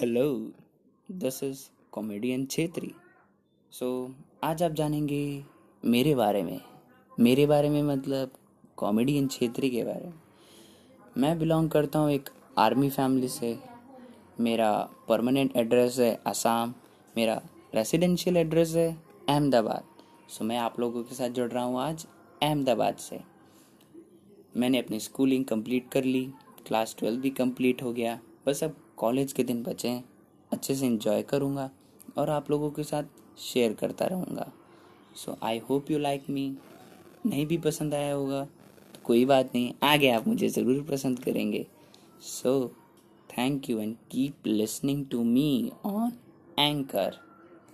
Hello this is comedian Chhetri so आज आप जानेंगे मेरे बारे में। मेरे बारे में मतलब कॉमेडियन छेत्री के बारे में। मैं बिलोंग करता हूँ एक आर्मी फैमिली से। मेरा परमानेंट एड्रेस है असम मेरा रेसिडेंशियल एड्रेस है अहमदाबाद सो मैं आप लोगों के साथ जुड़ रहा हूँ आज अहमदाबाद से। मैंने अपनी स्कूलिंग कंप्लीट कर ली क्लास ट्वेल्व भी कंप्लीट हो गया। बस अब कॉलेज के दिन बचे हैं। अच्छे से इंजॉय करूँगा और आप लोगों के साथ शेयर करता रहूँगा। So I hope you like me नहीं भी पसंद आया होगा तो कोई बात नहीं, आगे आप मुझे ज़रूर पसंद करेंगे। So thank you and keep listening to me on Anchor